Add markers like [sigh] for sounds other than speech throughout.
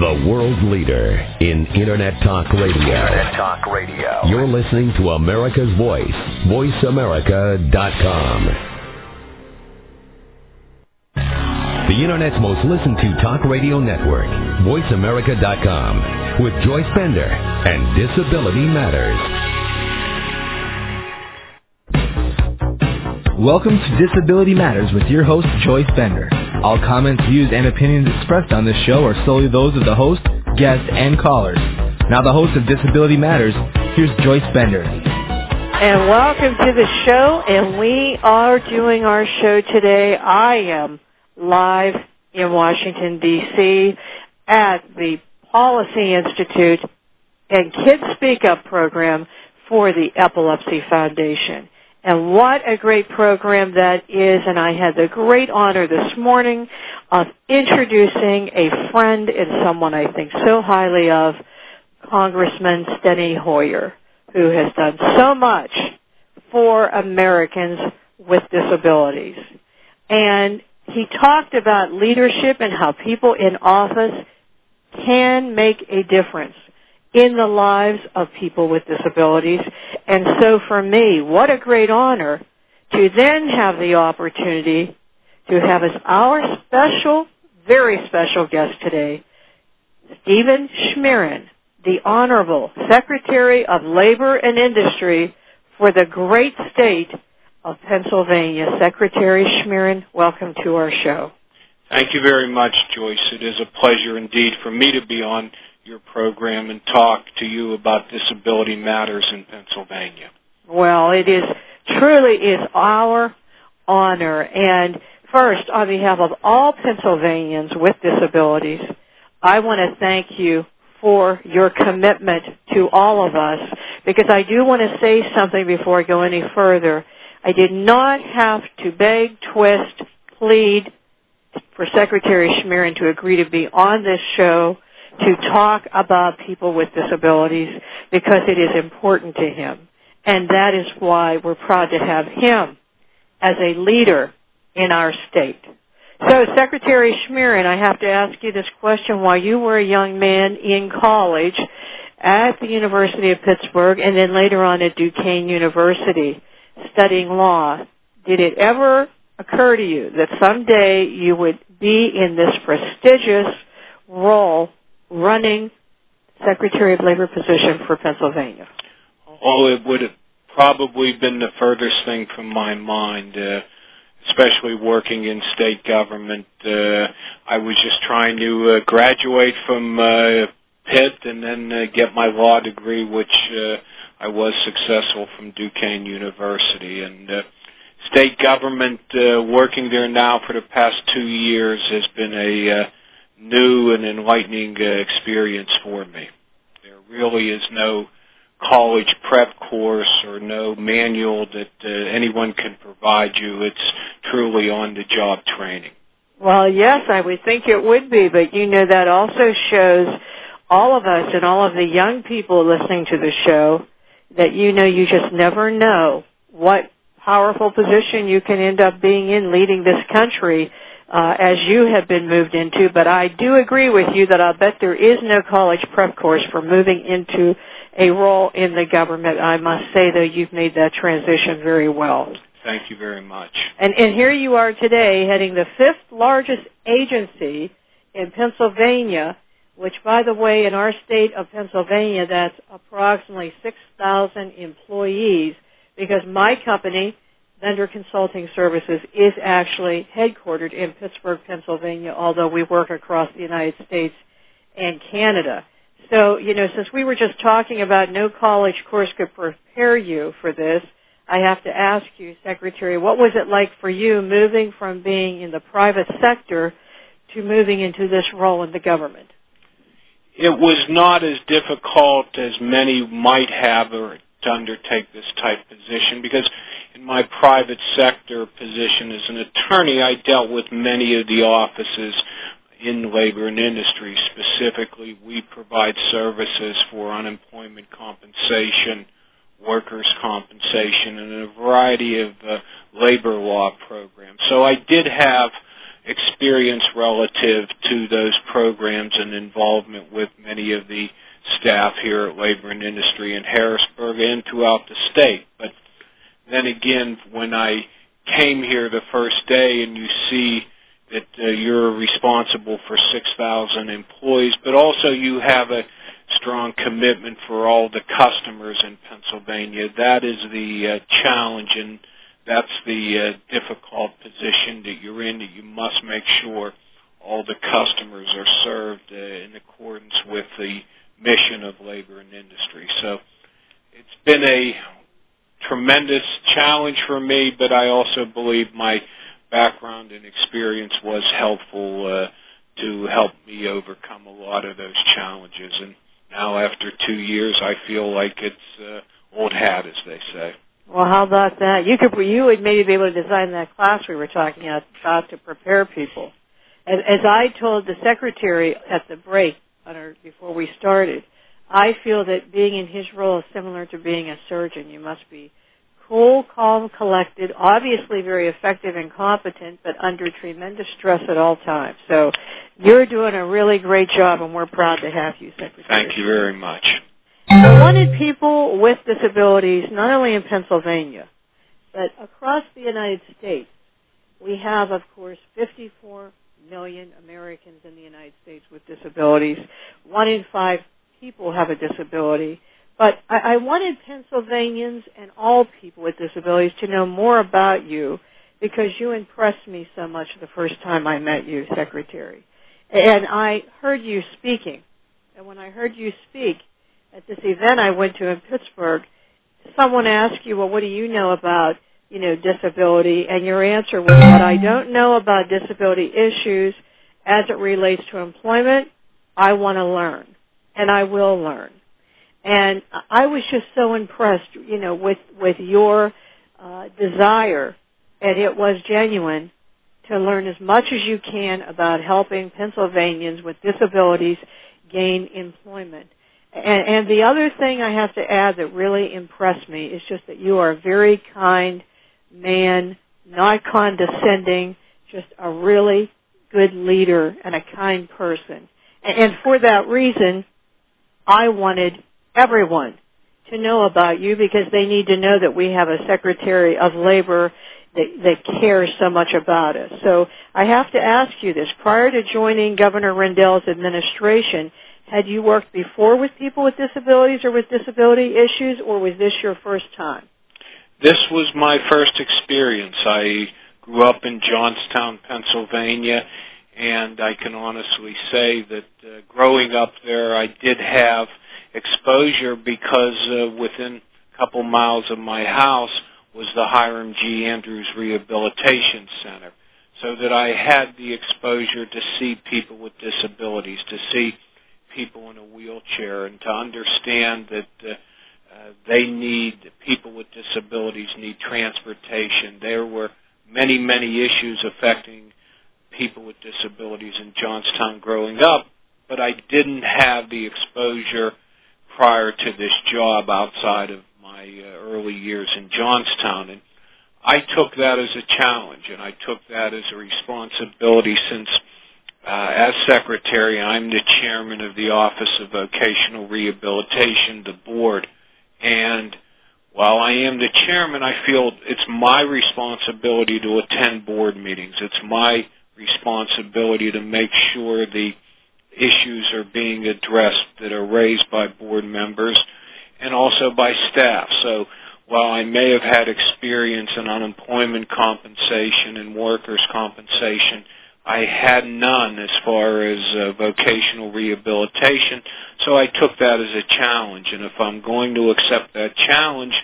The world leader in Internet Talk Radio. Internet Talk Radio. You're listening to America's Voice. VoiceAmerica.com. The Internet's most listened to talk radio network. VoiceAmerica.com. With Joyce Bender and Disability Matters. Welcome to Disability Matters with your host, Joyce Bender. All comments, views, and opinions expressed on this show are solely those of the host, guests, and callers. Now the host of Disability Matters, here's Joyce Bender. And welcome to the show, and we are doing our show today. I am live in Washington, D.C. at the Policy Institute and Kids Speak Up program for the Epilepsy Foundation. And what a great program that is. And I had the great honor this morning of introducing a friend and someone I think so highly of, Congressman Steny Hoyer, who has done so much for Americans with disabilities. And he talked about leadership and how people in office can make a difference in the lives of people with disabilities. And so for me, what a great honor to then have the opportunity to have as our special, very special guest today, Stephen Schmerin, the Honorable Secretary of Labor and Industry for the great state of Pennsylvania. Secretary Schmerin, welcome to our show. Thank you very much, Joyce. It is a pleasure indeed for me to be on your program and talk to you about disability matters in Pennsylvania. Well, it is truly is our honor. And first, on behalf of all Pennsylvanians with disabilities, I want to thank you for your commitment to all of us because I do want to say something before I go any further. I did not have to beg, twist, plead for Secretary Schmerin to agree to be on this show to talk about people with disabilities because it is important to him. And that is why we're proud to have him as a leader in our state. So Secretary Schmerin, I have to ask you this question. While you were a young man in college at the University of Pittsburgh and then later on at Duquesne University studying law, did it ever occur to you that someday you would be in this prestigious role running Secretary of Labor position for Pennsylvania? Oh, it would have probably been the furthest thing from my mind, uh, especially working in state government. Uh, I was just trying to uh, graduate from uh, Pitt and then uh, get my law degree, which uh, I was successful from Duquesne University. And uh, state government, uh, working there now for the past two years, has been a uh, new and enlightening uh, experience for me. There really is no college prep course or no manual that uh, anyone can provide you. It's truly on the job training. Well, yes, I would think it would be, but you know that also shows all of us and all of the young people listening to the show that you know you just never know what powerful position you can end up being in leading this country Uh, as you have been moved into. But I do agree with you that I bet there is no college prep course for moving into a role in the government. I must say, though, you've made that transition very well. Thank you very much. And, and here you are today, heading the fifth largest agency in Pennsylvania, which, by the way, in our state of Pennsylvania, that's approximately 6,000 employees, because my company, Bender Consulting Services is actually headquartered in Pittsburgh, Pennsylvania, although we work across the United States and Canada. So, you know, since we were just talking about no college course could prepare you for this, I have to ask you, Secretary, what was it like for you moving from being in the private sector to moving into this role in the government? It was not as difficult as many might have or to undertake this type position because in my private sector position as an attorney, I dealt with many of the offices in labor and industry. Specifically, we provide services for unemployment compensation, workers' compensation, and a variety of uh, labor law programs. So I did have experience relative to those programs and involvement with many of the staff here at Labor and Industry in Harrisburg and throughout the state. But then again, when I came here the first day and you see that uh, you're responsible for 6,000 employees, but also you have a strong commitment for all the customers in Pennsylvania. That is the uh, challenge and that's the uh, difficult position that you're in that you must make sure all the customers are served uh, in accordance with the mission of labor and industry. So it's been a tremendous challenge for me, but I also believe my background and experience was helpful uh, to help me overcome a lot of those challenges. And now, after two years, I feel like it's uh, old hat, as they say. Well, how about that? You could you would maybe be able to design that class we were talking about to prepare people. As, as I told the secretary at the break before we started, I feel that being in his role is similar to being a surgeon. You must be cool, calm, collected, obviously very effective and competent, but under tremendous stress at all times. So you're doing a really great job, and we're proud to have you, Secretary. Thank you very much. I wanted people with disabilities, not only in Pennsylvania, but across the United States. We have, of course, 54 million Americans in the United States with disabilities. One in five people have a disability. But I, I wanted Pennsylvanians and all people with disabilities to know more about you because you impressed me so much the first time I met you, Secretary. And I heard you speaking. And when I heard you speak, at this event I went to in Pittsburgh, someone asked you, well, what do you know about, you know, disability? And your answer was, what I don't know about disability issues as it relates to employment, I want to learn. And I will learn. And I was just so impressed, you know, with, with your uh, desire, and it was genuine, to learn as much as you can about helping Pennsylvanians with disabilities gain employment. And, and the other thing I have to add that really impressed me is just that you are a very kind man, not condescending, just a really good leader and a kind person. And, for that reason, I wanted everyone to know about you because they need to know that we have a Secretary of Labor that, that cares so much about us. So I have to ask you this. Prior to joining Governor Rendell's administration, had you worked before with people with disabilities or with disability issues, or was this your first time? This was my first experience. I grew up in Johnstown, Pennsylvania, and I can honestly say that uh, growing up there, I did have exposure because uh, within a couple miles of my house was the Hiram G. Andrews Rehabilitation Center. So that I had the exposure to see people with disabilities, to see people in a wheelchair and to understand that uh, uh, they need people with disabilities need transportation. There were many, many issues affecting people with disabilities in Johnstown growing up, but I didn't have the exposure prior to this job outside of my uh, early years in Johnstown and I took that as a challenge and I took that as a responsibility since uh, as secretary, I'm the chairman of the Office of Vocational Rehabilitation, the board. And while I am the chairman, I feel it's my responsibility to attend board meetings. It's my responsibility to make sure the issues are being addressed that are raised by board members and also by staff. So while I may have had experience in unemployment compensation and workers' compensation, I had none as far as uh, vocational rehabilitation, so I took that as a challenge. And if I'm going to accept that challenge,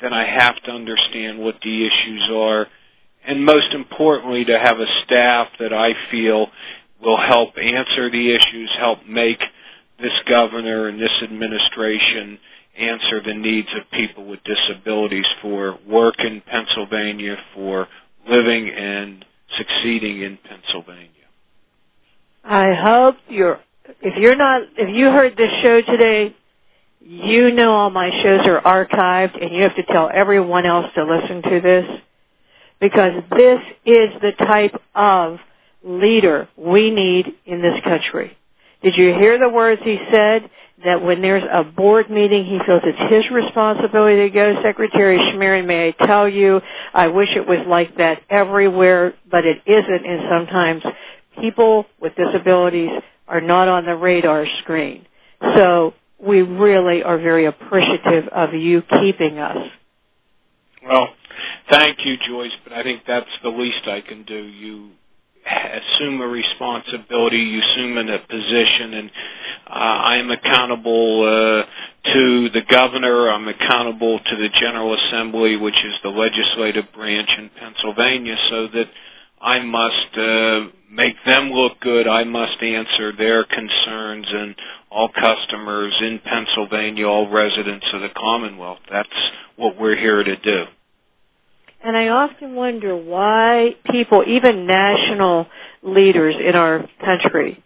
then I have to understand what the issues are, and most importantly, to have a staff that I feel will help answer the issues, help make this governor and this administration answer the needs of people with disabilities for work in Pennsylvania, for living and succeeding in Pennsylvania. I hope you're, if you're not, if you heard this show today, you know all my shows are archived and you have to tell everyone else to listen to this because this is the type of leader we need in this country. Did you hear the words he said? That when there's a board meeting, he feels it's his responsibility to go. Secretary Schmerin, may I tell you, I wish it was like that everywhere, but it isn't, and sometimes people with disabilities are not on the radar screen. So we really are very appreciative of you keeping us. Well, thank you, Joyce, but I think that's the least I can do. You assume a responsibility, you assume in a position, and uh, I am accountable uh, to the governor. I'm accountable to the General Assembly, which is the legislative branch in Pennsylvania, so that I must uh, make them look good. I must answer their concerns and all customers in Pennsylvania, all residents of the Commonwealth. That's what we're here to do. And I often wonder why people, even national leaders in our country,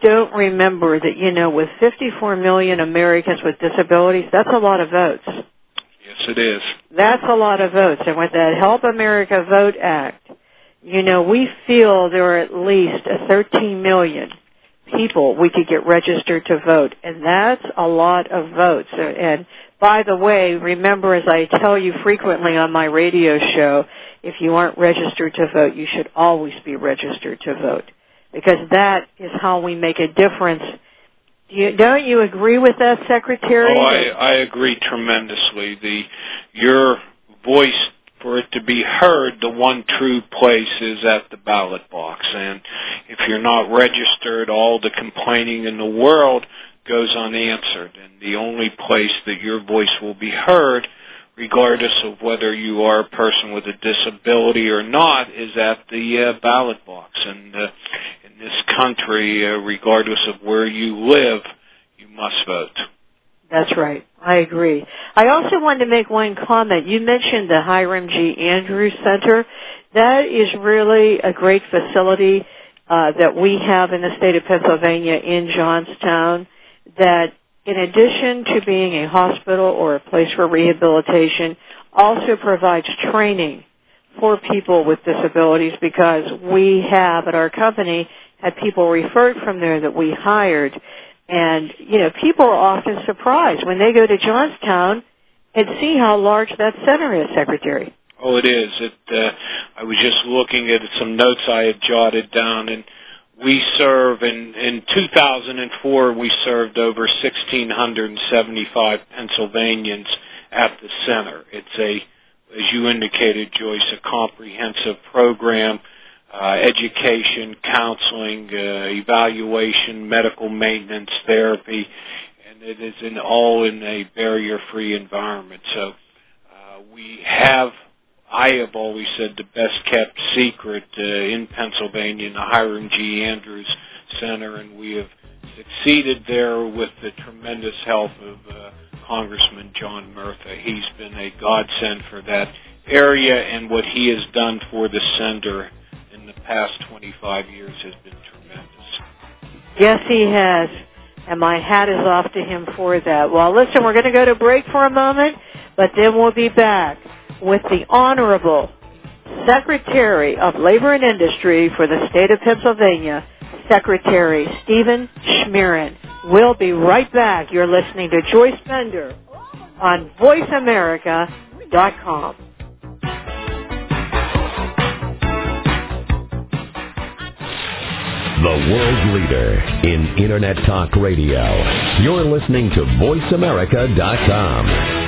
don't remember that, you know, with 54 million Americans with disabilities, that's a lot of votes. Yes, it is. That's a lot of votes. And with that Help America Vote Act, you know, we feel there are at least 13 million people we could get registered to vote, and that's a lot of votes. And by the way, remember as I tell you frequently on my radio show, if you aren't registered to vote, you should always be registered to vote. Because that is how we make a difference. Do you, don't you agree with that, Secretary? Oh, I, I agree tremendously. The your voice for it to be heard, the one true place is at the ballot box. And if you're not registered, all the complaining in the world goes unanswered. And the only place that your voice will be heard, regardless of whether you are a person with a disability or not, is at the uh, ballot box. And uh, in this country, uh, regardless of where you live, you must vote. That's right. I agree. I also wanted to make one comment. You mentioned the Hiram G. Andrews Center. That is really a great facility uh, that we have in the state of Pennsylvania in Johnstown that in addition to being a hospital or a place for rehabilitation, also provides training for people with disabilities because we have at our company had people referred from there that we hired and, you know, people are often surprised when they go to Johnstown and see how large that center is, Secretary. Oh, it is. It. Uh, I was just looking at some notes I had jotted down, and we serve in in 2004. We served over 1,675 Pennsylvanians at the center. It's a, as you indicated, Joyce, a comprehensive program uh, education, counseling, uh, evaluation, medical maintenance, therapy, and it is in all in a barrier-free environment. So uh, we have, I have always said, the best kept secret uh, in Pennsylvania in the Hiram G. Andrews Center, and we have succeeded there with the tremendous help of uh, Congressman John Murtha. He's been a godsend for that area and what he has done for the center in the past 25 years has been tremendous. Yes, he has. And my hat is off to him for that. Well, listen, we're going to go to break for a moment, but then we'll be back with the Honorable Secretary of Labor and Industry for the state of Pennsylvania, Secretary Stephen Schmerin. We'll be right back. You're listening to Joyce Bender on VoiceAmerica.com. The world leader in Internet Talk Radio. You're listening to VoiceAmerica.com.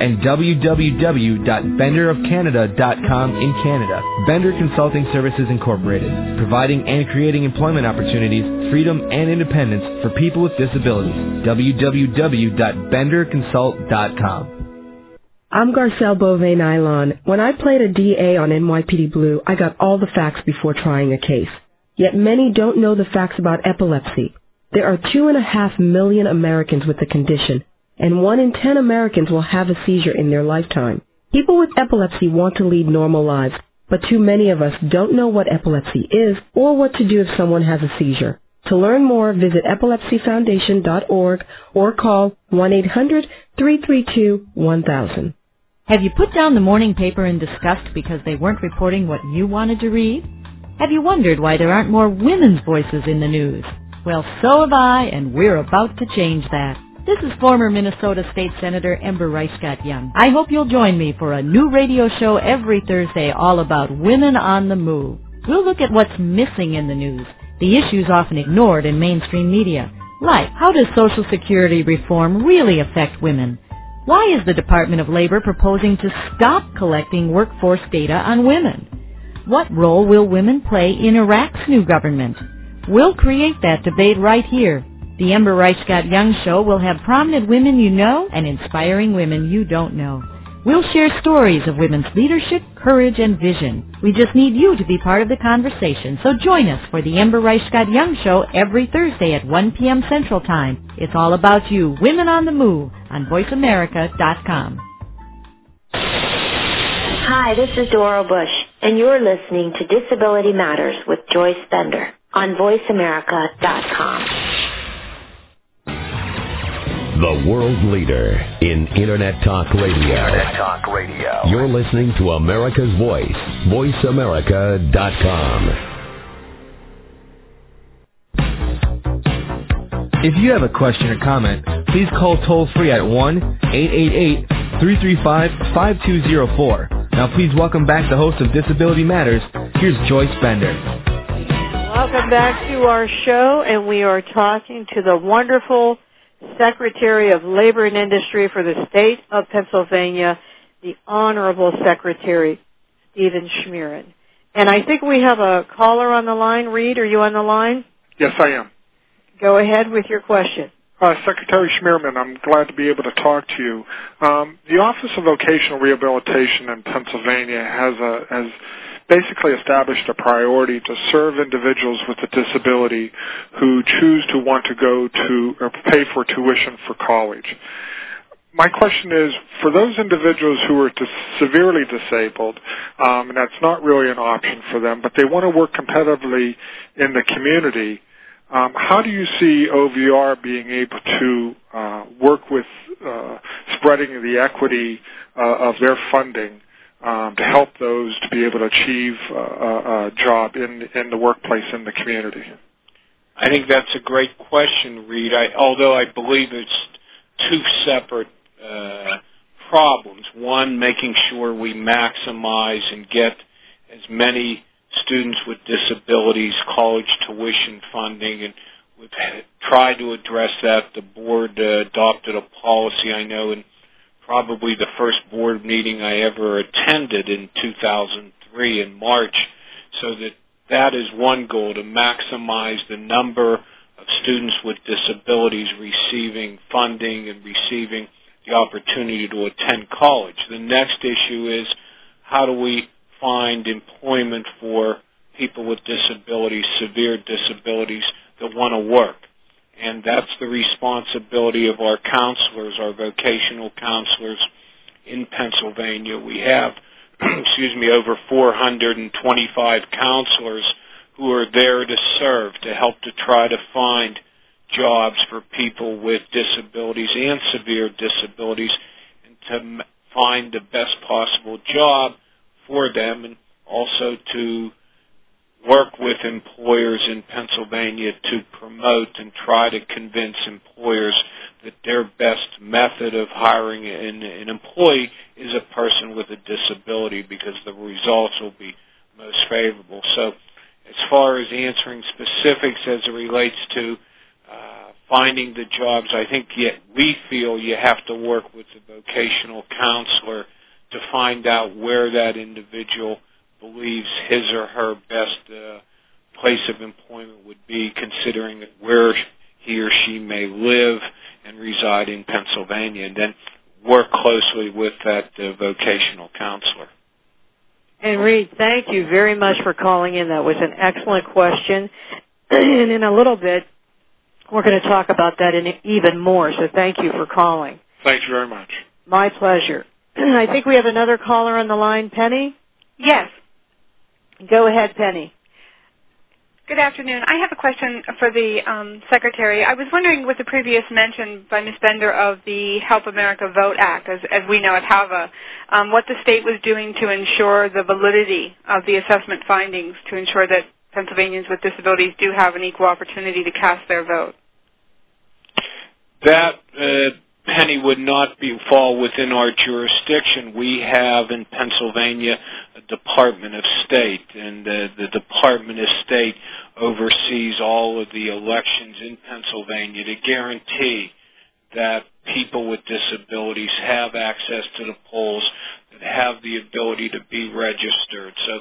and www.benderofcanada.com in Canada. Bender Consulting Services Incorporated, providing and creating employment opportunities, freedom, and independence for people with disabilities. www.benderconsult.com. I'm Garcelle Beauvais Nilon. When I played a DA on NYPD Blue, I got all the facts before trying a case. Yet many don't know the facts about epilepsy. There are two and a half million Americans with the condition, and one in ten Americans will have a seizure in their lifetime. People with epilepsy want to lead normal lives, but too many of us don't know what epilepsy is or what to do if someone has a seizure. To learn more, visit epilepsyfoundation.org or call 1-800-332-1000. Have you put down the morning paper in disgust because they weren't reporting what you wanted to read? Have you wondered why there aren't more women's voices in the news? Well, so have I, and we're about to change that. This is former Minnesota State Senator Ember Reichgott Junge. I hope you'll join me for a new radio show every Thursday all about women on the move. We'll look at what's missing in the news, the issues often ignored in mainstream media, like how does Social Security reform really affect women? Why is the Department of Labor proposing to stop collecting workforce data on women? What role will women play in Iraq's new government? We'll create that debate right here. The Ember Reichgott Junge Show will have prominent women you know and inspiring women you don't know. We'll share stories of women's leadership, courage, and vision. We just need you to be part of the conversation, so join us for the Ember Reichgott Junge Show every Thursday at 1 p.m. Central Time. It's all about you, Women on the Move, on VoiceAmerica.com. Hi, this is Dora Bush, and you're listening to Disability Matters with Joyce Bender on VoiceAmerica.com. The world leader in Internet Talk Radio. Internet Talk Radio. You're listening to America's Voice. VoiceAmerica.com. If you have a question or comment, please call toll free at 1-888-335-5204. Now please welcome back the host of Disability Matters. Here's Joyce Bender. Welcome back to our show, and we are talking to the wonderful Secretary of Labor and Industry for the state of Pennsylvania, the Honorable Secretary Stephen Schmerin. And I think we have a caller on the line. Reed, are you on the line? Yes, I am. Go ahead with your question. Uh, Secretary Schmierman, I'm glad to be able to talk to you. Um, the Office of Vocational Rehabilitation in Pennsylvania has a has basically established a priority to serve individuals with a disability who choose to want to go to or pay for tuition for college. My question is, for those individuals who are severely disabled, um, and that's not really an option for them, but they want to work competitively in the community, um, how do you see OVR being able to uh, work with uh, spreading the equity uh, of their funding um, to help those to be able to achieve uh, a, a job in in the workplace in the community? I think that's a great question, Reed. I, although I believe it's two separate uh, problems. One, making sure we maximize and get as many students with disabilities college tuition funding, and we've tried to address that. The board uh, adopted a policy, I know, in probably the first board meeting I ever attended in 2003 in March, so that that is one goal to maximize the number of students with disabilities receiving funding and receiving the opportunity to attend college. The next issue is how do we find employment for people with disabilities, severe disabilities that want to work. And that's the responsibility of our counselors, our vocational counselors in Pennsylvania. We have, [clears throat] excuse me, over 425 counselors who are there to serve, to help to try to find jobs for people with disabilities and severe disabilities and to find the best possible job for them and also to work with employers in Pennsylvania to promote and try to convince employers that their best method of hiring an, an employee is a person with a disability because the results will be most favorable. So as far as answering specifics as it relates to uh, finding the jobs, I think yet we feel you have to work with the vocational counselor to find out where that individual believes his or her best uh, place of employment would be, considering where he or she may live and reside in Pennsylvania, and then work closely with that uh, vocational counselor. And Reed, thank you very much for calling in. That was an excellent question. [clears throat] and in a little bit, we're going to talk about that in even more. So thank you for calling. Thank you very much. My pleasure. [clears throat] I think we have another caller on the line, Penny. Yes. Go ahead, Penny. Good afternoon. I have a question for the um, Secretary. I was wondering, with the previous mention by Ms. Bender of the Help America Vote Act, as, as we know it, HAVA, um, what the state was doing to ensure the validity of the assessment findings to ensure that Pennsylvanians with disabilities do have an equal opportunity to cast their vote. That uh, penny would not be fall within our jurisdiction. We have in Pennsylvania a Department of State, and uh, the Department of State oversees all of the elections in Pennsylvania to guarantee that people with disabilities have access to the polls, have the ability to be registered. So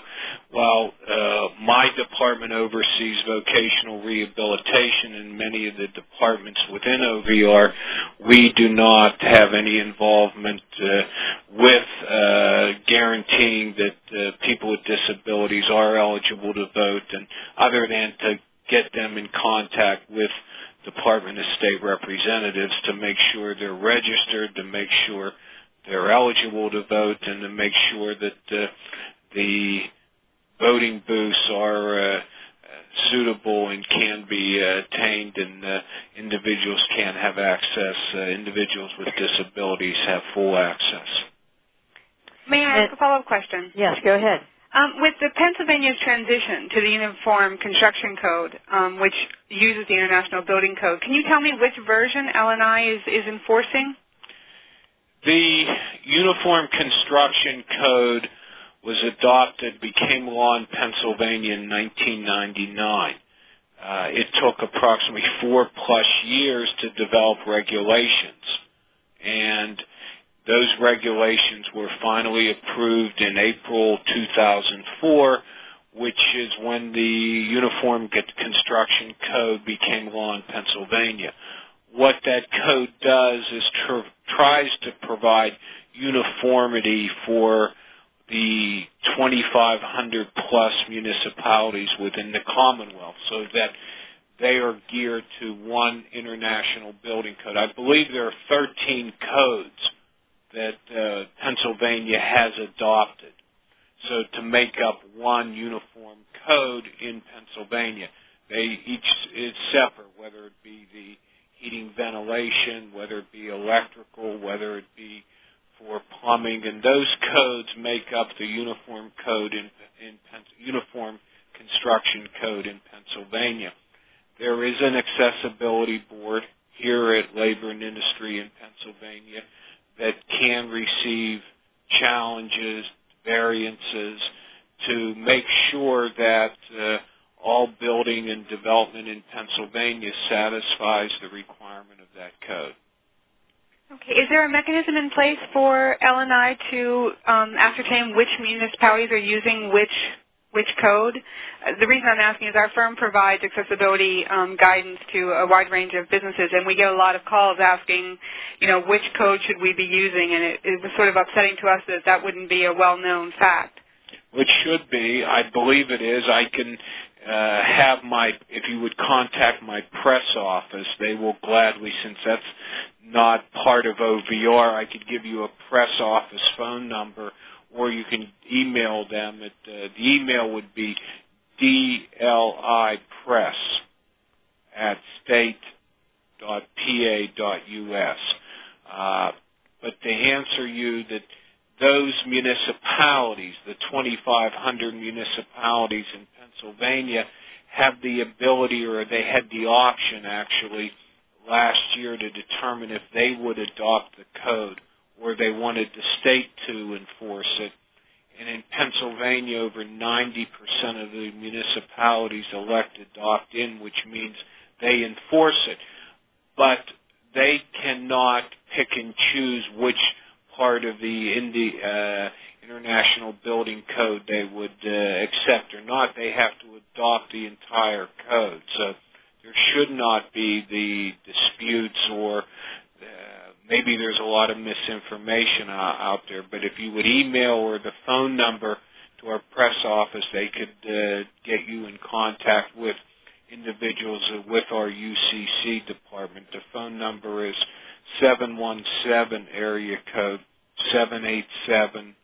while uh, my department oversees vocational rehabilitation and many of the departments within OVR, we do not have any involvement uh, with uh, guaranteeing that uh, people with disabilities are eligible to vote and other than to get them in contact with Department of State representatives to make sure they're registered, to make sure they're eligible to vote, and to make sure that uh, the voting booths are uh, suitable and can be uh, attained, and uh, individuals can have access. Uh, individuals with disabilities have full access. May I ask a follow-up question? Yes, go ahead. Um, with the Pennsylvania's transition to the Uniform Construction Code, um, which uses the International Building Code, can you tell me which version LNI is, is enforcing? The Uniform Construction Code was adopted, became law in Pennsylvania in 1999. Uh, it took approximately four plus years to develop regulations. And those regulations were finally approved in April 2004, which is when the Uniform Construction Code became law in Pennsylvania. What that code does is tr- tries to provide uniformity for the 2,500 plus municipalities within the Commonwealth so that they are geared to one international building code. I believe there are 13 codes that uh, Pennsylvania has adopted. So to make up one uniform code in Pennsylvania, they each is separate, whether it be the heating, ventilation, whether it be electrical, whether it be for plumbing, and those codes make up the uniform code in, in uniform construction code in Pennsylvania. There is an accessibility board here at Labor and Industry in Pennsylvania that can receive challenges, variances to make sure that uh, all building and development in Pennsylvania satisfies the requirement of that code. Okay. Is there a mechanism in place for LNI to um, ascertain which municipalities are using which which code? Uh, the reason I'm asking is our firm provides accessibility um, guidance to a wide range of businesses, and we get a lot of calls asking, you know, which code should we be using, and it, it was sort of upsetting to us that that wouldn't be a well-known fact. Which should be. I believe it is. I can have my, if you would contact my press office, they will gladly, since that's not part of OVR, I could give you a press office phone number or you can email them. At, uh, the email would be dlipress at state.pa.us. Uh, but to answer you that those municipalities, the 2,500 municipalities in Pennsylvania, have the ability or they had the option actually last year to determine if they would adopt the code or they wanted the state to enforce it. And in Pennsylvania, over 90% of the municipalities elected to opt in, which means they enforce it. but they cannot pick and choose which part of the Indi- uh, International Building Code they would uh, accept or not. They have to adopt the entire code. So there should not be the disputes or uh, maybe there's a lot of misinformation uh, out there. But if you would email or the phone number to our press office, they could uh, get you in contact with individuals with our UCC department. The phone number is 717 area code 787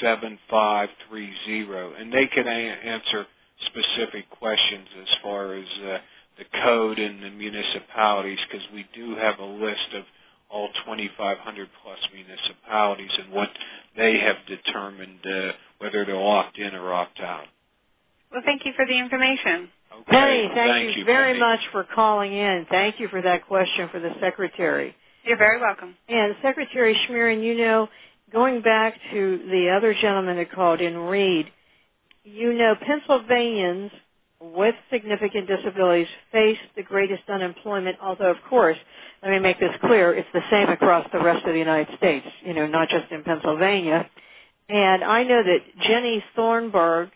7530 and they can a- answer specific questions as far as uh, the code in the municipalities because we do have a list of all 2,500 plus municipalities and what they have determined uh, whether they'll opt in or opt out. Well, thank you for the information. Okay. Penny, thank, Thank you, you, very Penny. much for calling in. Thank you for that question for the secretary. You're very welcome. And Secretary Schmerin, you know, going back to the other gentleman that called in, Reed, you know, Pennsylvanians with significant disabilities face the greatest unemployment, although, of course, let me make this clear, it's the same across the rest of the United States, you know, not just in Pennsylvania. And I know that Ginny Thornburgh,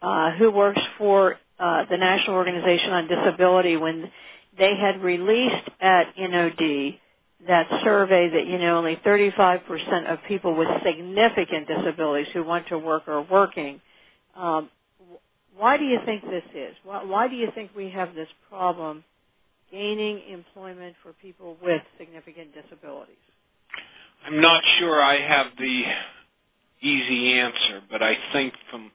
uh, who works for uh, the National Organization on Disability, when they had released at NOD that survey that, you know, only 35% of people with significant disabilities who want to work are working. Um, why do you think this is? Why, why do you think we have this problem gaining employment for people with significant disabilities? I'm not sure I have the easy answer, but I think from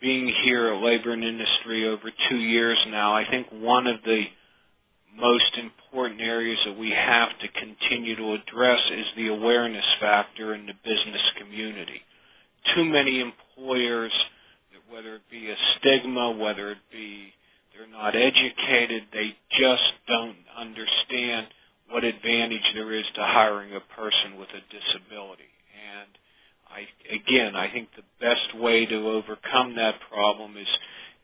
being here at Labor and Industry over two years now, I think one of the most important areas that we have to continue to address is the awareness factor in the business community. Too many employers, whether it be a stigma, whether it be they're not educated, they just don't understand what advantage there is to hiring a person with a disability. And I, again, I think the best way to overcome that problem is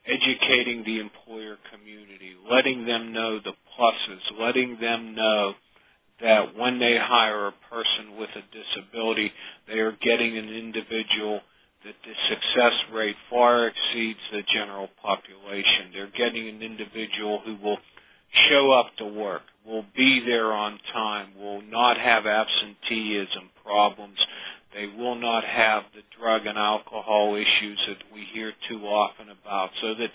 educating the employer community, letting them know the pluses, letting them know that when they hire a person with a disability, they are getting an individual that the success rate far exceeds the general population. They're getting an individual who will show up to work, will be there on time, will not have absenteeism problems. They will not have the drug and alcohol issues that we hear too often about. So that,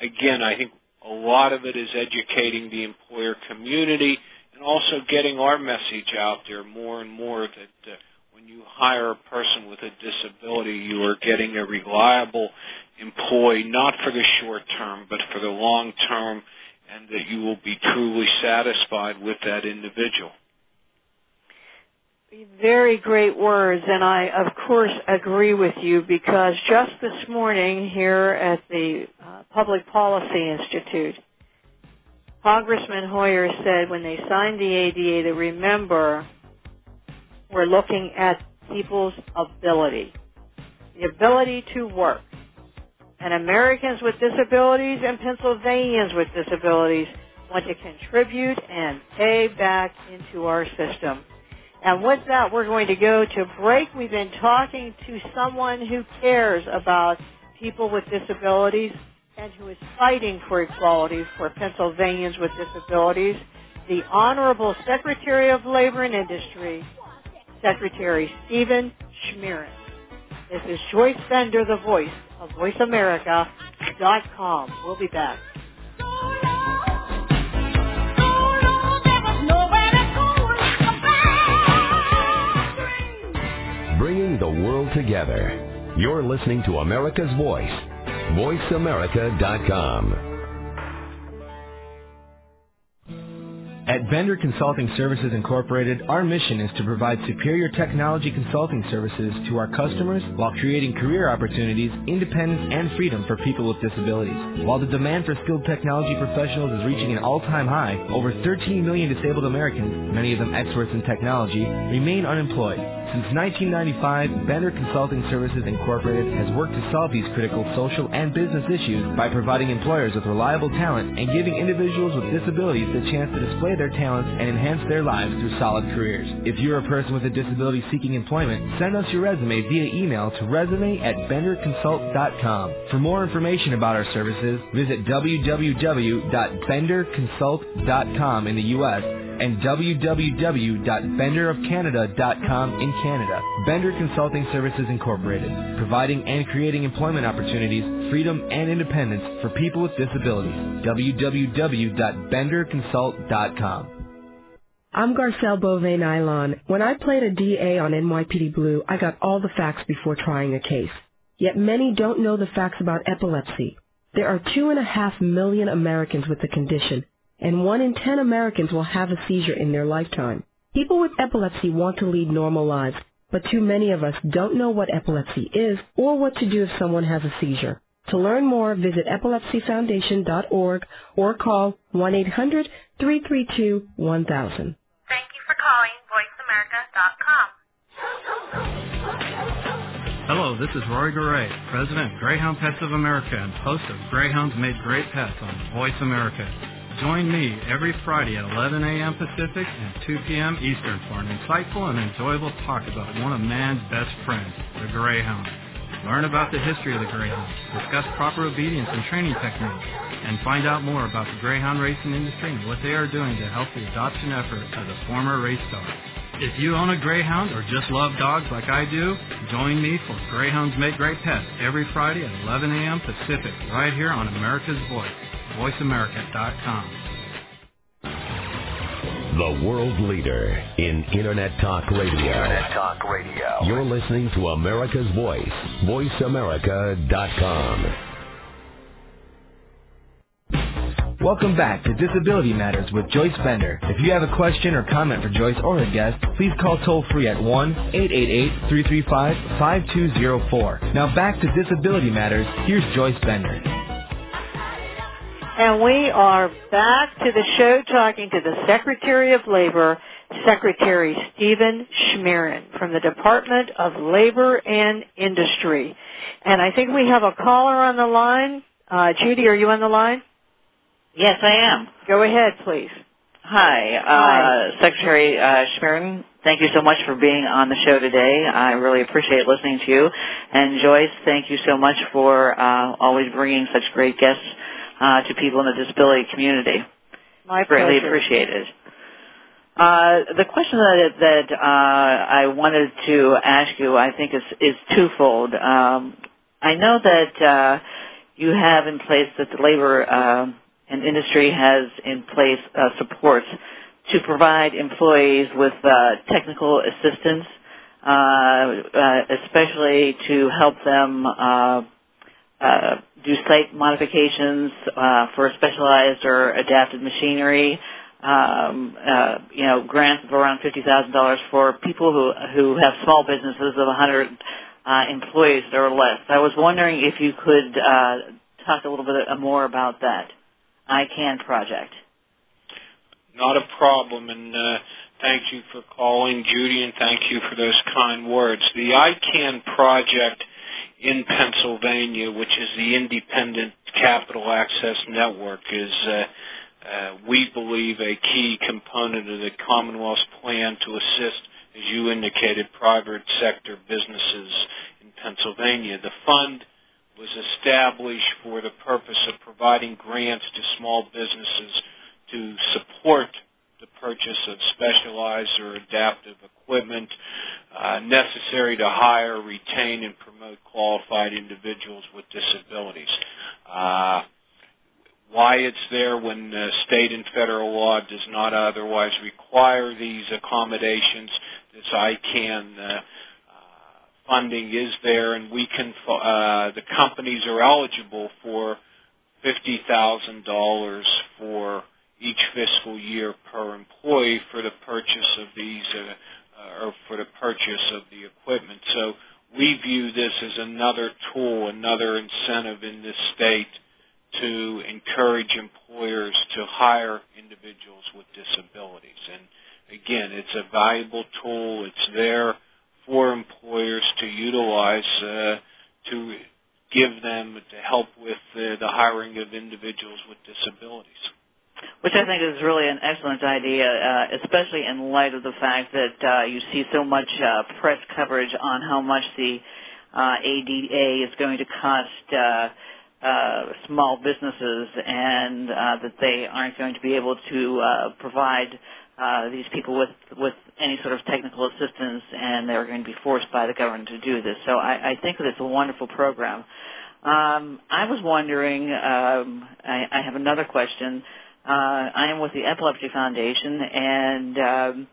again, I think a lot of it is educating the employer community and also getting our message out there more and more that uh, when you hire a person with a disability, you are getting a reliable employee, not for the short term, but for the long term, and that you will be truly satisfied with that individual. Very great words, and I, of course, agree with you because just this morning here at the uh, Public Policy Institute, Congressman Hoyer said when they signed the ADA to remember we're looking at people's ability, the ability to work. And Americans with disabilities and Pennsylvanians with disabilities want to contribute and pay back into our system. And with that, we're going to go to break. We've been talking to someone who cares about people with disabilities and who is fighting for equality for Pennsylvanians with disabilities, the Honorable Secretary of Labor and Industry, Secretary Stephen Schmerin. This is Joyce Bender, the voice of VoiceAmerica.com. We'll be back. The world together. You're listening to America's Voice. VoiceAmerica.com. At Bender Consulting Services Incorporated, our mission is to provide superior technology consulting services to our customers while creating career opportunities, independence, and freedom for people with disabilities. While the demand for skilled technology professionals is reaching an all-time high, over 13 million disabled Americans, many of them experts in technology, remain unemployed. Since 1995, Bender Consulting Services Incorporated has worked to solve these critical social and business issues by providing employers with reliable talent and giving individuals with disabilities the chance to display their talents and enhance their lives through solid careers. If you're a person with a disability seeking employment, send us your resume via email to resume at benderconsult.com. For more information about our services, visit www.benderconsult.com in the U.S. and www.benderofcanada.com in Canada. Bender Consulting Services Incorporated, providing and creating employment opportunities, freedom, and independence for people with disabilities. www.benderconsult.com. I'm Garcelle Beauvais Nilon. When I played a DA on NYPD Blue, I got all the facts before trying a case. Yet many don't know the facts about epilepsy. There are two and a half million Americans with the condition, and one in ten Americans will have a seizure in their lifetime. People with epilepsy want to lead normal lives, but too many of us don't know what epilepsy is or what to do if someone has a seizure. To learn more, visit epilepsyfoundation.org or call 1-800-332-1000. Thank you for calling VoiceAmerica.com. Hello, this is Roy Garay, President of Greyhound Pets of America and host of Greyhounds Made Great Pets on Voice America. Join me every Friday at 11 a.m. Pacific and 2 p.m. Eastern for an insightful and enjoyable talk about one of man's best friends, the Greyhound. Learn about the history of the Greyhound, discuss proper obedience and training techniques, and find out more about the Greyhound racing industry and what they are doing to help the adoption effort of the former race dog. If you own a Greyhound or just love dogs like I do, join me for Greyhounds Make Great Pets every Friday at 11 a.m. Pacific, right here on America's Voice, voiceamerica.com. The world leader in Internet Talk Radio. Internet Talk Radio. You're listening to America's Voice, voiceamerica.com. Welcome back to Disability Matters with Joyce Bender. If you have a question or comment for Joyce or her guest, please call toll free at 1-888-335-5204. Now back to Disability Matters. Here's Joyce Bender. And we are back to the show talking to the Secretary of Labor, Secretary Stephen Schmerin from the Department of Labor and Industry. And I think we have a caller on the line. Uh, Judy, are you on the line? Yes, I am. Go ahead, please. Hi, uh, Secretary uh, Schmerin. Thank you so much for being on the show today. I really appreciate listening to you. And Joyce, thank you so much for uh, always bringing such great guests uh, to people in the disability community. My Greatly pleasure. appreciated. Uh, the question that, that uh, I wanted to ask you, I think, is, is twofold. Um, I know that uh, you have in place that the labor uh, and industry has in place uh, supports to provide employees with uh, technical assistance, uh, uh, especially to help them uh, uh, do site modifications uh, for specialized or adapted machinery. Um, uh, you know, grants of around fifty thousand dollars for people who who have small businesses of hundred uh, employees or less. I was wondering if you could uh, talk a little bit more about that ICAN project. Not a problem, and uh, thank you for calling, Judy, and thank you for those kind words. The ICAN project in Pennsylvania, which is the Independent Capital Access Network, is, uh, uh, we believe, a key component of the Commonwealth's plan to assist, as you indicated, private sector businesses in Pennsylvania. The fund was established for the purpose of providing grants to small businesses to support the purchase of specialized or adaptive equipment uh, necessary to hire, retain, and promote qualified individuals with disabilities. Uh, why it's there when uh, state and federal law does not otherwise require these accommodations, this ICAN uh, funding is there, and we can. Uh, the companies are eligible for fifty thousand dollars for each fiscal year per employee for the purchase of these, uh, or for the purchase of the equipment. So we view this as another tool, another incentive in this state to encourage employers to hire individuals with disabilities. And again, it's a valuable tool. It's there for employers to utilize uh, to give them to help with uh, the hiring of individuals with disabilities. Which I think is really an excellent idea, uh, especially in light of the fact that uh, you see so much uh, press coverage on how much the uh, ADA is going to cost uh, uh, small businesses, and uh, that they aren't going to be able to uh, provide uh, these people with with any sort of technical assistance, and they're going to be forced by the government to do this. So I, I think that it's a wonderful program. Um, I was wondering. Um, I, I have another question. Uh, I am with the Epilepsy Foundation, and um,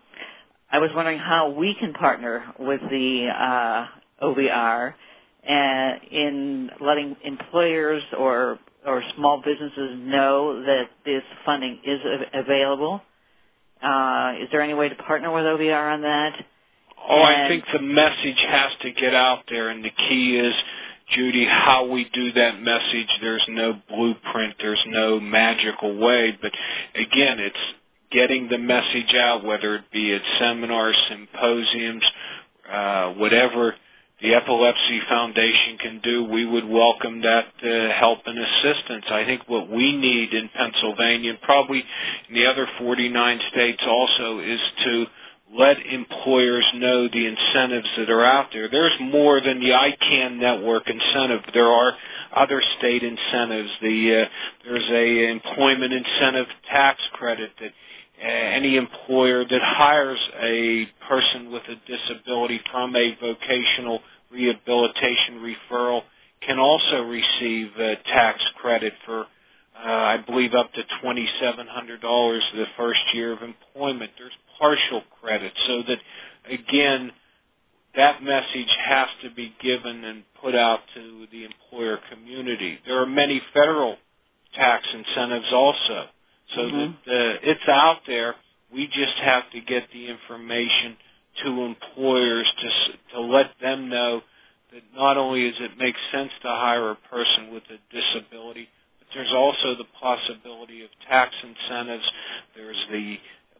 I was wondering how we can partner with the uh, OVR and in letting employers or or small businesses know that this funding is available. Uh, is there any way to partner with OVR on that? Oh, and I think the message has to get out there, and the key is Judy, how we do that message, there's no blueprint, there's no magical way, but again, it's getting the message out, whether it be at seminars, symposiums, uh, whatever the Epilepsy Foundation can do, we would welcome that uh, help and assistance. I think what we need in Pennsylvania, and probably in the other 49 states also, is to let employers know the incentives that are out there. There's more than the ICAN network incentive. There are other state incentives. The uh, there's a employment incentive tax credit that uh, any employer that hires a person with a disability from a vocational rehabilitation referral can also receive a tax credit for uh, I believe up to $2,700 the first year of employment. There's partial credit so that again that message has to be given and put out to the employer community. There are many federal tax incentives also. So mm-hmm. that uh, it's out there. We just have to get the information to employers to to let them know that not only does it make sense to hire a person with a disability, there's also the possibility of tax incentives. There's the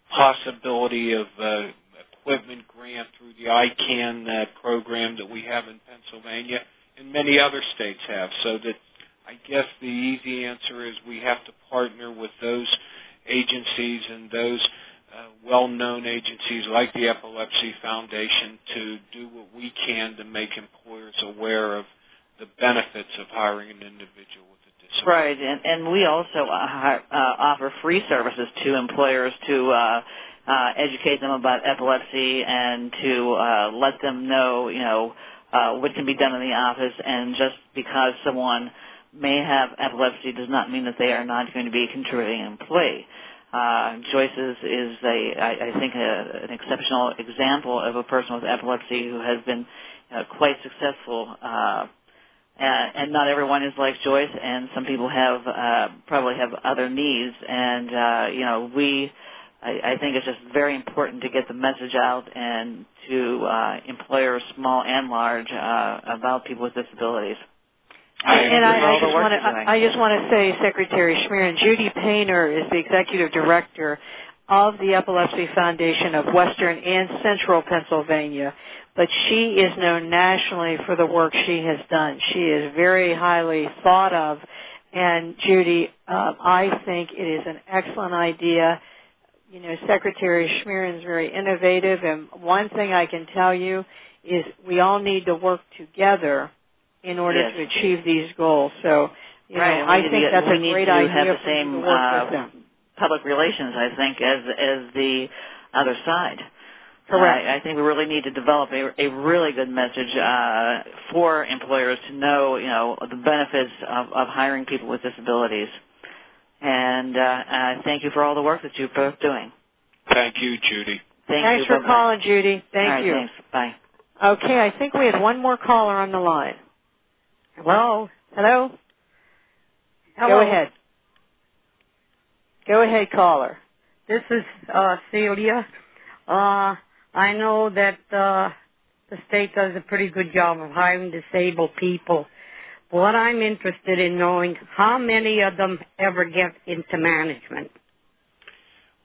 possibility of uh, equipment grant through the ICAN uh, program that we have in Pennsylvania and many other states have. So that I guess the easy answer is we have to partner with those agencies and those uh, well-known agencies like the Epilepsy Foundation to do what we can to make employers aware of the benefits of hiring an individual with disability. Right, and, and we also uh, uh, offer free services to employers to uh, uh, educate them about epilepsy and to uh, let them know, you know, uh, what can be done in the office. And just because someone may have epilepsy does not mean that they are not going to be a contributing employee. Uh, Joyce is, is a, I, I think, a, an exceptional example of a person with epilepsy who has been uh, quite successful. Uh, and, and not everyone is like Joyce, and some people have uh, probably have other needs. And uh, you know, we, I, I think it's just very important to get the message out and to uh, employers, small and large, uh, about people with disabilities. I, and I, I just want to I just want to say, Secretary Schmerin, Judy Painter is the executive director of the Epilepsy Foundation of Western and Central Pennsylvania, but she is known nationally for the work she has done. She is very highly thought of, and Judy, uh, I think it is an excellent idea. You know, Secretary Schmerin is very innovative, and one thing I can tell you is we all need to work together in order yes. to achieve these goals. So, you right. know, I think that's a great idea have the same, to work uh, with them. Public relations, I think, as as the other side. Correct. Uh, I think we really need to develop a, a really good message uh, for employers to know, you know, the benefits of, of hiring people with disabilities. And uh, uh, thank you for all the work that you're both doing. Thank you, Judy. Thank Thanks you. for calling, Judy. Thank all right, you. Thanks. Bye. Okay, I think we have one more caller on the line. Hello. Hello. Hello. Go ahead. Go ahead, caller. This is uh, Celia. Uh, I know that uh, the state does a pretty good job of hiring disabled people. What I'm interested in knowing how many of them ever get into management.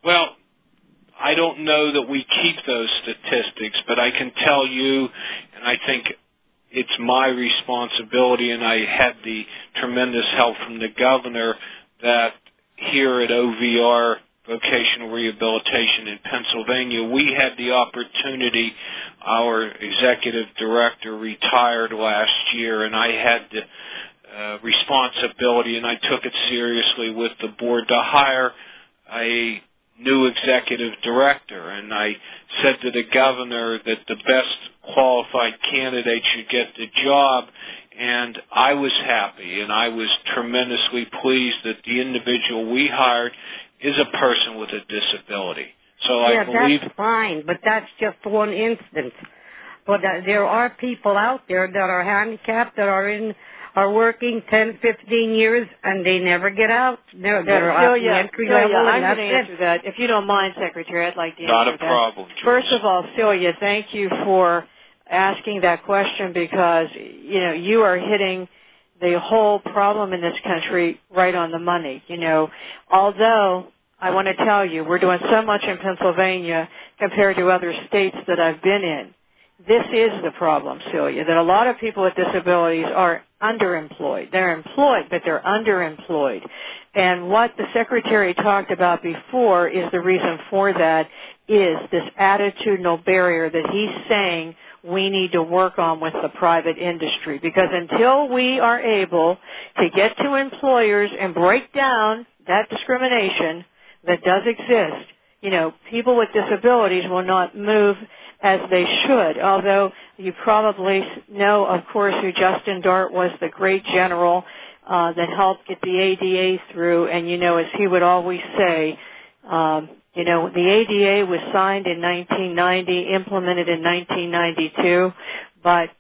Well, I don't know that we keep those statistics, but I can tell you, and I think it's my responsibility, and I had the tremendous help from the governor that here at OVR Vocational Rehabilitation in Pennsylvania, we had the opportunity. Our executive director retired last year, and I had the uh, responsibility, and I took it seriously with the board to hire a new executive director. And I said to the governor that the best qualified candidate should get the job and I was happy and I was tremendously pleased that the individual we hired is a person with a disability. So yeah, I believe that's fine, but that's just one instance. But uh, there are people out there that are handicapped that are in are working 10, 15 years and they never get out. They're, they're yeah, at the entry Celia, level I'm going to answer it. that. If you don't mind, Secretary, I'd like to not answer a problem. Joyce. First of all, Celia, thank you for asking that question because you know you are hitting the whole problem in this country right on the money. You know, although I want to tell you we're doing so much in Pennsylvania compared to other states that I've been in. This is the problem, Celia, that a lot of people with disabilities are underemployed. They're employed, but they're underemployed. And what the Secretary talked about before is the reason for that is this attitudinal barrier that he's saying we need to work on with the private industry. Because until we are able to get to employers and break down that discrimination that does exist, you know, people with disabilities will not move as they should. Although you probably know, of course, who Justin Dart was, the great general uh, that helped get the ADA through. And you know, as he would always say, um, you know, the ADA was signed in 1990, implemented in 1992, but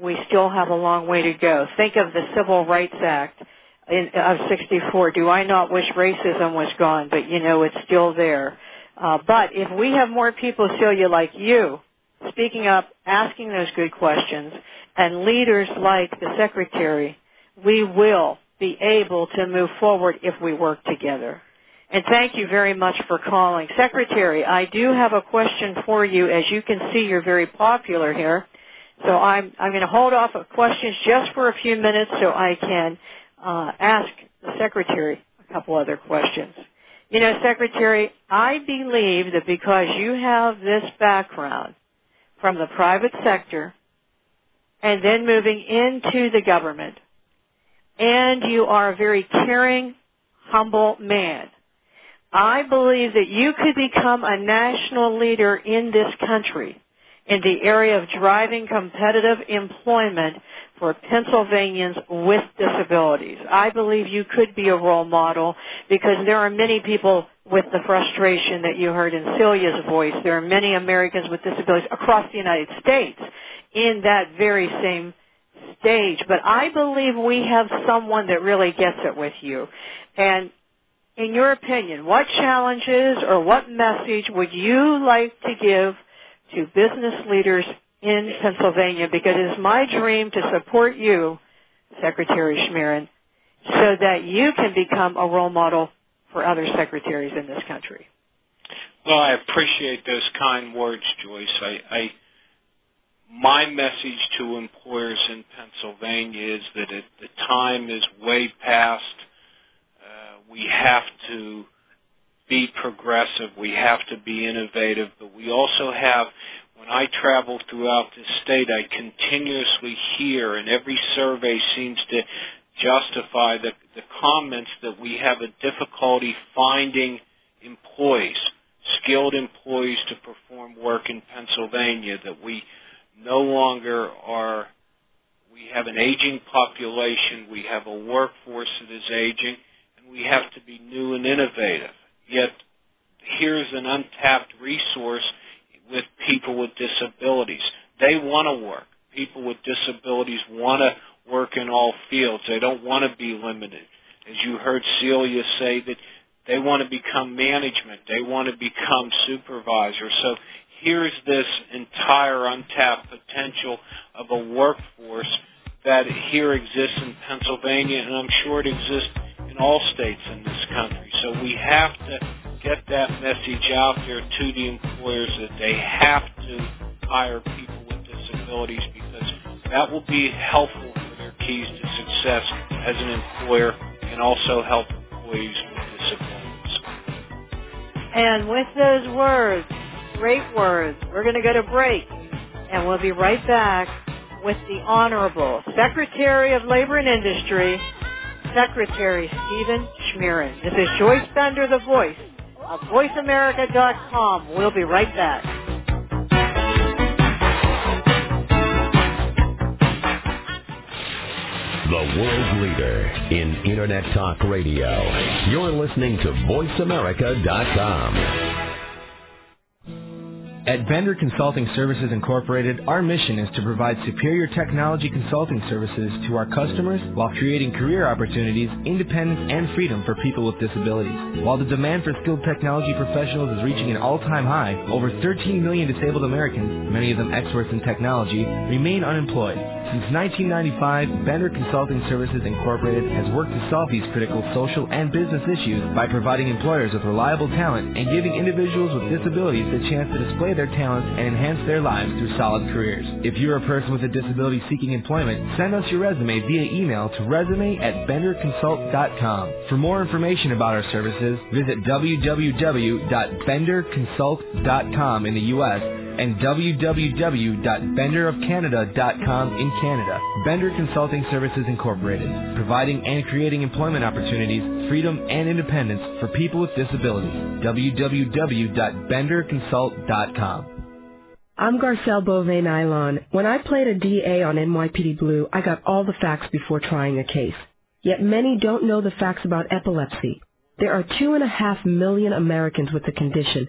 we still have a long way to go. Think of the Civil Rights Act in, of 64. Do I not wish racism was gone? But you know, it's still there. Uh, but if we have more people, Celia, like you, speaking up, asking those good questions, and leaders like the Secretary, we will be able to move forward if we work together. And thank you very much for calling. Secretary, I do have a question for you. As you can see, you're very popular here. So I'm, I'm going to hold off of questions just for a few minutes so I can uh, ask the Secretary a couple other questions. You know, Secretary, I believe that because you have this background from the private sector and then moving into the government, and you are a very caring, humble man, I believe that you could become a national leader in this country in the area of driving competitive employment for Pennsylvanians with disabilities. I believe you could be a role model because there are many people with the frustration that you heard in Celia's voice. There are many Americans with disabilities across the United States in that very same stage. But I believe we have someone that really gets it with you. And in your opinion, what challenges or what message would you like to give to business leaders in Pennsylvania? Because it is my dream to support you, Secretary Schmerin, so that you can become a role model for other secretaries in this country. Well, I appreciate those kind words, Joyce. I, I my message to employers in Pennsylvania is that it, the time is way past we have to be progressive. We have to be innovative, but we also have when I travel throughout the state, I continuously hear, and every survey seems to justify the, the comments that we have a difficulty finding employees, skilled employees to perform work in Pennsylvania, that we no longer are, we have an aging population, we have a workforce that is aging, we have to be new and innovative. Yet here's an untapped resource with people with disabilities. They want to work. People with disabilities want to work in all fields. They don't want to be limited. As you heard Celia say that they want to become management. They want to become supervisors. So here's this entire untapped potential of a workforce that here exists in Pennsylvania, and I'm sure it exists all states in this country. So we have to get that message out there to the employers that they have to hire people with disabilities because that will be helpful for their keys to success as an employer and also help employees with disabilities. And with those words, great words, we're going to go to break, and we'll be right back with the Honorable Secretary of Labor and Industry, Secretary Stephen Schmerin. This is Joyce Bender, the voice of VoiceAmerica.com. We'll be right back. The world leader in Internet Talk Radio. You're listening to VoiceAmerica.com. At Bender Consulting Services Incorporated, our mission is to provide superior technology consulting services to our customers while creating career opportunities, independence, and freedom for people with disabilities. While the demand for skilled technology professionals is reaching an all-time high, over 13 million disabled Americans, many of them experts in technology, remain unemployed. Since 1995, Bender Consulting Services Incorporated has worked to solve these critical social and business issues by providing employers with reliable talent and giving individuals with disabilities the chance to display their talents and enhance their lives through solid careers. If you're a person with a disability seeking employment, send us your resume via email to resume at benderconsult.com. For more information about our services, visit www.benderconsult.com in the U.S. and www.benderofcanada.com in Canada. Bender Consulting Services Incorporated, providing and creating employment opportunities, freedom, and independence for people with disabilities. www.benderconsult.com. I'm Garcelle Beauvais Nilon. When I played a DA on NYPD Blue, I got all the facts before trying a case. Yet many don't know the facts about epilepsy. There are two and a half million Americans with the condition,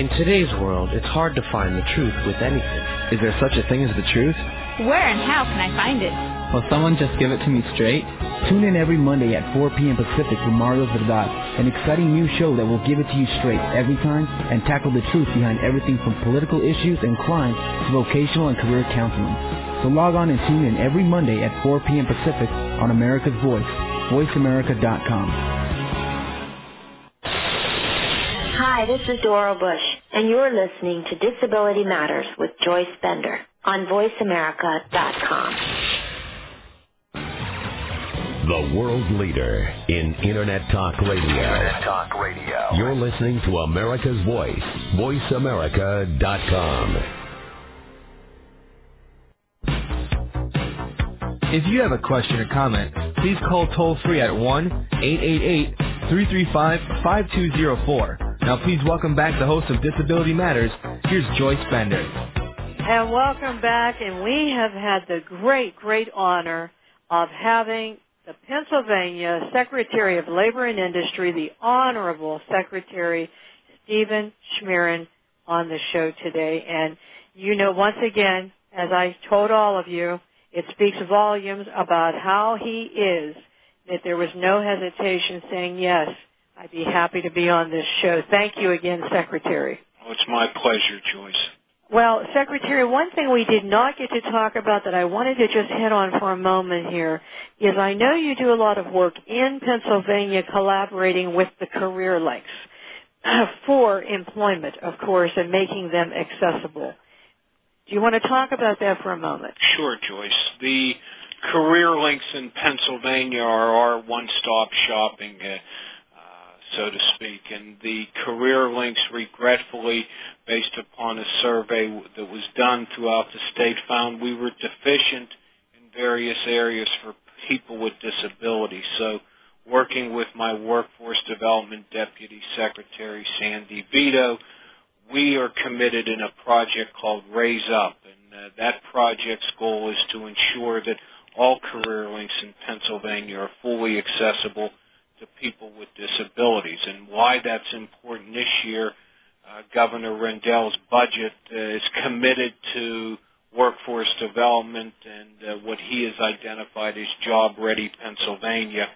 In today's world, it's hard to find the truth with anything. Is there such a thing as the truth? Where and how can I find it? Will someone just give it to me straight? Tune in every Monday at 4 p.m. Pacific with Mario Verdad, an exciting new show that will give it to you straight every time and tackle the truth behind everything from political issues and crime to vocational and career counseling. So log on and tune in every Monday at 4 p.m. Pacific on America's Voice, voiceamerica.com. Hi, this is Dora Bush, and you're listening to Disability Matters with Joyce Bender on VoiceAmerica.com. The world leader in Internet Talk Radio. Internet Talk Radio. You're listening to America's Voice, voiceamerica.com. If you have a question or comment, please call toll free at 1 888 335 5204. Now, please welcome back the host of Disability Matters. Here's Joyce Bender. And welcome back. And we have had the great, great honor of having the Pennsylvania Secretary of Labor and Industry, the Honorable Secretary Stephen Schmerin, on the show today. And you know, once again, as I told all of you, it speaks volumes about how he is, that there was no hesitation saying yes. I'd be happy to be on this show. Thank you again, Secretary. Oh, it's my pleasure, Joyce. Well, Secretary, one thing we did not get to talk about that I wanted to just hit on for a moment here is I know you do a lot of work in Pennsylvania collaborating with the career links [clears throat] for employment, of course, and making them accessible. Do you want to talk about that for a moment? Sure, Joyce. The career links in Pennsylvania are our one-stop shopping. Uh, so to speak. And the career links, regretfully, based upon a survey that was done throughout the state, found we were deficient in various areas for people with disabilities. So working with my workforce development deputy secretary, Sandy Vito, we are committed in a project called Raise Up. And uh, that project's goal is to ensure that all career links in Pennsylvania are fully accessible to people with disabilities. And why that's important this year, uh, Governor Rendell's budget uh, is committed to workforce development and uh, what he has identified as Job Ready Pennsylvania,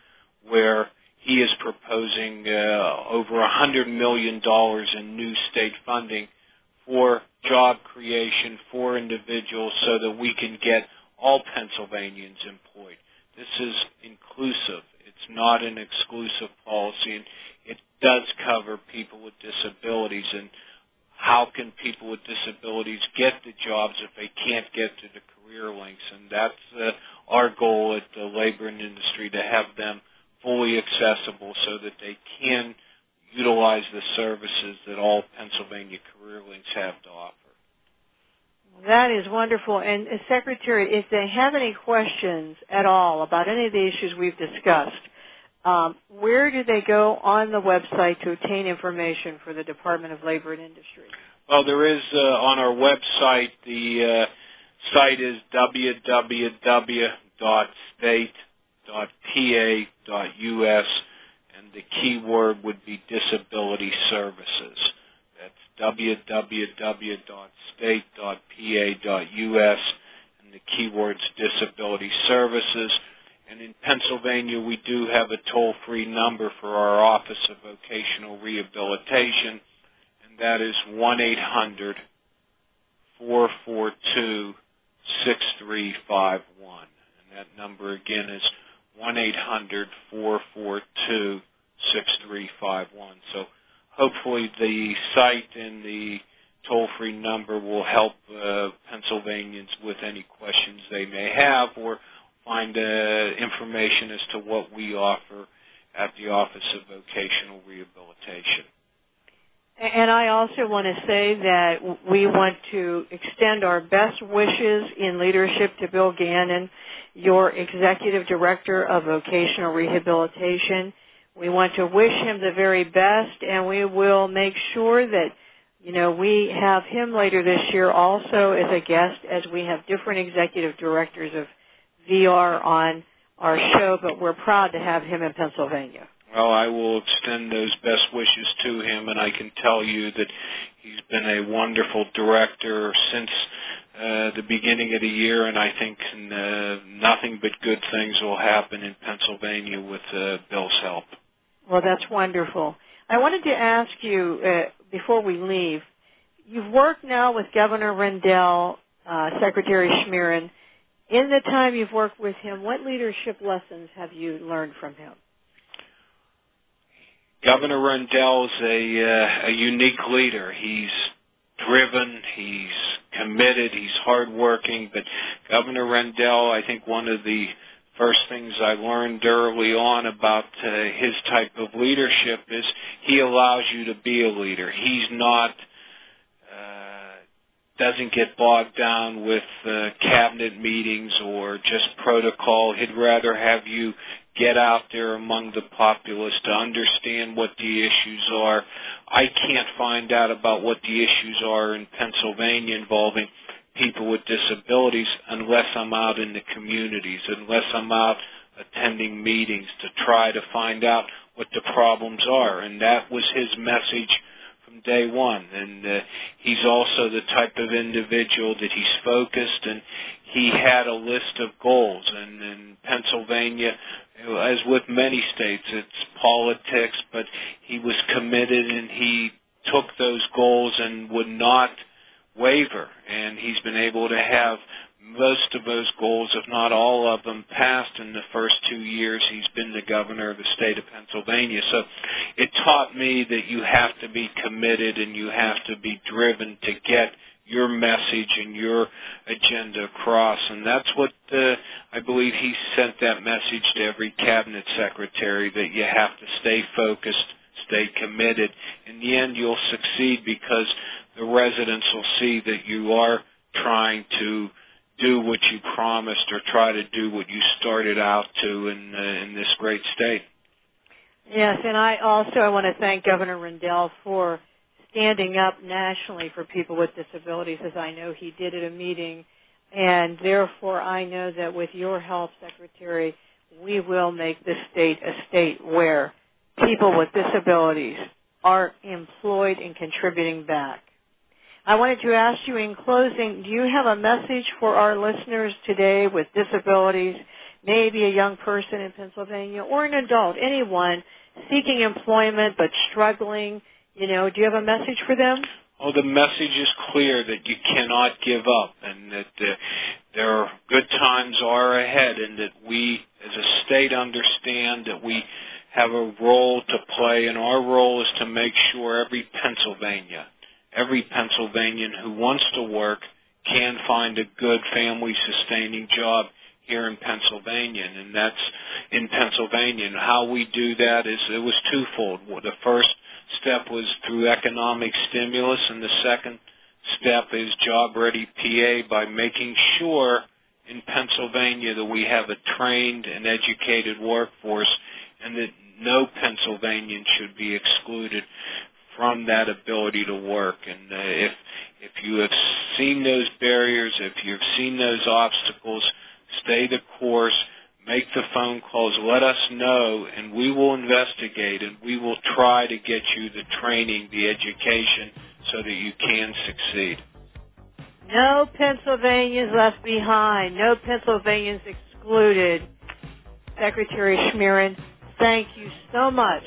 where he is proposing uh, over a hundred million dollars in new state funding for job creation for individuals so that we can get all Pennsylvanians employed. This is inclusive. It's not an exclusive policy and it does cover people with disabilities and how can people with disabilities get the jobs if they can't get to the career links and that's uh, our goal at the labor and industry to have them fully accessible so that they can utilize the services that all Pennsylvania career links have to offer. That is wonderful. And uh, Secretary, if they have any questions at all about any of the issues we've discussed, um, where do they go on the website to obtain information for the Department of Labor and Industry? Well, there is uh, on our website. The uh, site is www.state.pa.us, and the keyword would be disability services. Www.state.pa.us, and the keyword's disability services and in Pennsylvania, we do have a toll-free number for our Office of Vocational Rehabilitation, and that is 1-800 442 6351. And that number again is 1-800 442 6351. So hopefully the site and the toll-free number will help uh, Pennsylvanians with any questions they may have or find uh, information as to what we offer at the Office of Vocational Rehabilitation. And I also want to say that we want to extend our best wishes in leadership to Bill Gannon, your Executive Director of Vocational Rehabilitation. We want to wish him the very best and we will make sure that you know, we have him later this year also as a guest as we have different executive directors of VR on our show, but we're proud to have him in Pennsylvania. Well, I will extend those best wishes to him, and I can tell you that he's been a wonderful director since uh, the beginning of the year, and I think uh, nothing but good things will happen in Pennsylvania with uh, Bill's help. Well, that's wonderful. I wanted to ask you uh, before we leave. You've worked now with Governor Rendell, uh, Secretary Schmerin in the time you've worked with him, what leadership lessons have you learned from him? Governor Rendell's a uh, a unique leader. He's driven, he's committed, he's hardworking. But Governor Rendell, I think one of the first things I learned early on about uh, his type of leadership is he allows you to be a leader. He's not doesn't get bogged down with uh, cabinet meetings or just protocol. He'd rather have you get out there among the populace to understand what the issues are. I can't find out about what the issues are in Pennsylvania involving people with disabilities unless I'm out in the communities, unless I'm out attending meetings to try to find out what the problems are. And that was his message from day one. And uh, he's also the type of individual that he's focused and he had a list of goals. And in Pennsylvania, as with many states, it's politics, but he was committed and he took those goals and would not waver. And he's been able to have most of those goals, if not all of them, passed in the first two years he's been the governor of the state of Pennsylvania. So it taught me that you have to be committed and you have to be driven to get your message and your agenda across. And that's what uh, I believe he sent that message to every cabinet secretary that you have to stay focused, stay committed. In the end, you'll succeed because the residents will see that you are trying to do what you promised or try to do what you started out to in uh, in this great state. Yes, and I also I want to thank Governor Rendell for standing up nationally for people with disabilities, as I know he did at a meeting, and therefore I know that with your help, Secretary, we will make this state a state where people with disabilities are employed and contributing back. I wanted to ask you in closing, do you have a message for our listeners today with disabilities, maybe a young person in Pennsylvania or an adult, anyone seeking employment but struggling, you know, do you have a message for them? Oh, the message is clear that you cannot give up and that uh, there are good times are ahead and that we as a state understand that we have a role to play and our role is to make sure every Pennsylvania, every Pennsylvanian who wants to work can find a good family sustaining job here in Pennsylvania, and that's in Pennsylvania. And how we do that is it was twofold. The first step was through economic stimulus, and the second step is Job Ready PA by making sure in Pennsylvania that we have a trained and educated workforce, and that no Pennsylvanian should be excluded from that ability to work. And uh, if if you have seen those barriers, if you've seen those obstacles, stay the course, make the phone calls, let us know, and we will investigate and we will try to get you the training, the education, so that you can succeed. No Pennsylvanians left behind. No Pennsylvanians excluded. Secretary Schmerin, thank you so much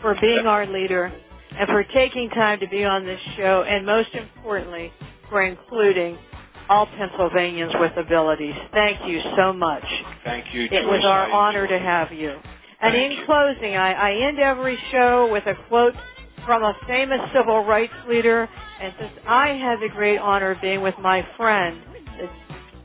for being our leader and for taking time to be on this show and most importantly for including all Pennsylvanians with abilities. Thank you so much. Thank you. It was our honor to have you. And Thank in you. closing, I, I end every show with a quote from a famous civil rights leader. And since I had the great honor of being with my friend,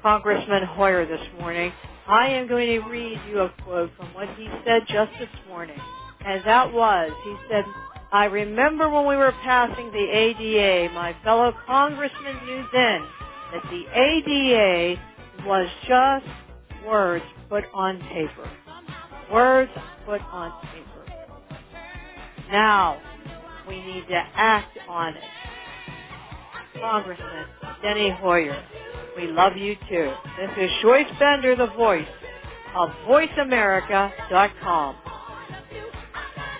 Congressman Hoyer this morning, I am going to read you a quote from what he said just this morning. And that was, he said, I remember when we were passing the ADA, my fellow congressmen knew then that the ADA was just words put on paper. Words put on paper. Now, we need to act on it. Congressman Steny Hoyer, we love you too. This is Joyce Bender, the voice of VoiceAmerica.com.